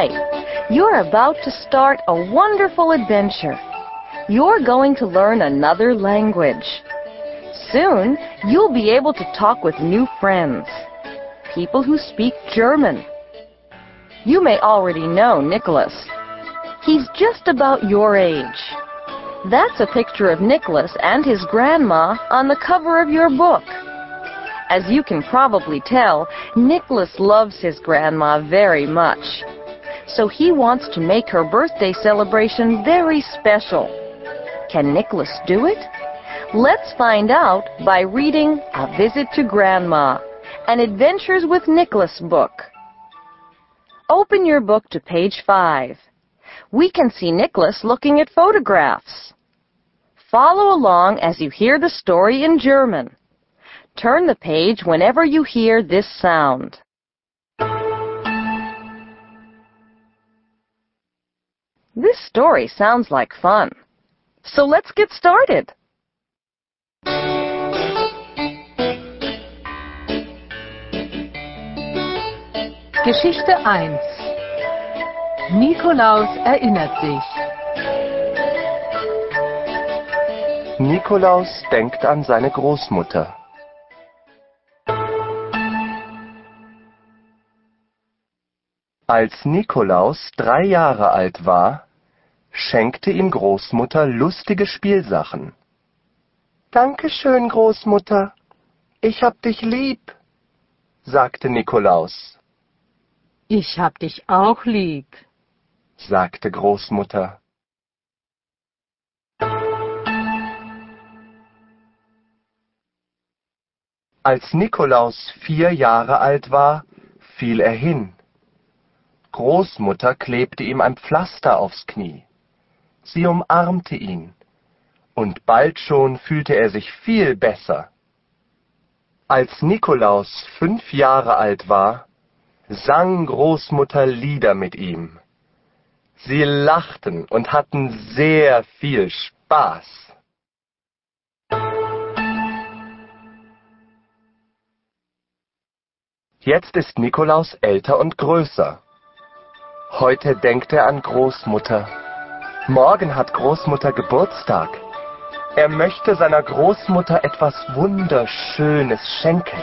Hi! You're about to start a wonderful adventure. You're going to learn another language. Soon, you'll be able to talk with new friends, people who speak German. You may already know Nicholas. He's just about your age. That's a picture of Nicholas and his grandma on the cover of your book. As you can probably tell, Nicholas loves his grandma very much. So he wants to make her birthday celebration very special. Can Nicholas do it? Let's find out by reading A Visit to Grandma, an Adventures with Nicholas book. Open your book to page 5. We can see Nicholas looking at photographs. Follow along as you hear the story in German. Turn the page whenever you hear this sound. This story sounds like fun. So let's get started. Geschichte 1 Nikolaus erinnert sich. Nikolaus denkt an seine Großmutter. Als Nikolaus drei Jahre alt war, schenkte ihm Großmutter lustige Spielsachen. Dankeschön, Großmutter. Ich hab dich lieb, sagte Nikolaus, Ich hab dich auch lieb. sagte Großmutter. Als Nikolaus vier Jahre alt war, fiel er hin. Großmutter klebte ihm ein Pflaster aufs Knie. Sie umarmte ihn, und bald schon fühlte er sich viel besser. Als Nikolaus fünf Jahre alt war, sang Großmutter Lieder mit ihm. Sie lachten und hatten sehr viel Spaß. Jetzt ist Nikolaus älter und größer. Heute denkt er an Großmutter. Morgen hat Großmutter Geburtstag. Er möchte seiner Großmutter etwas Wunderschönes schenken.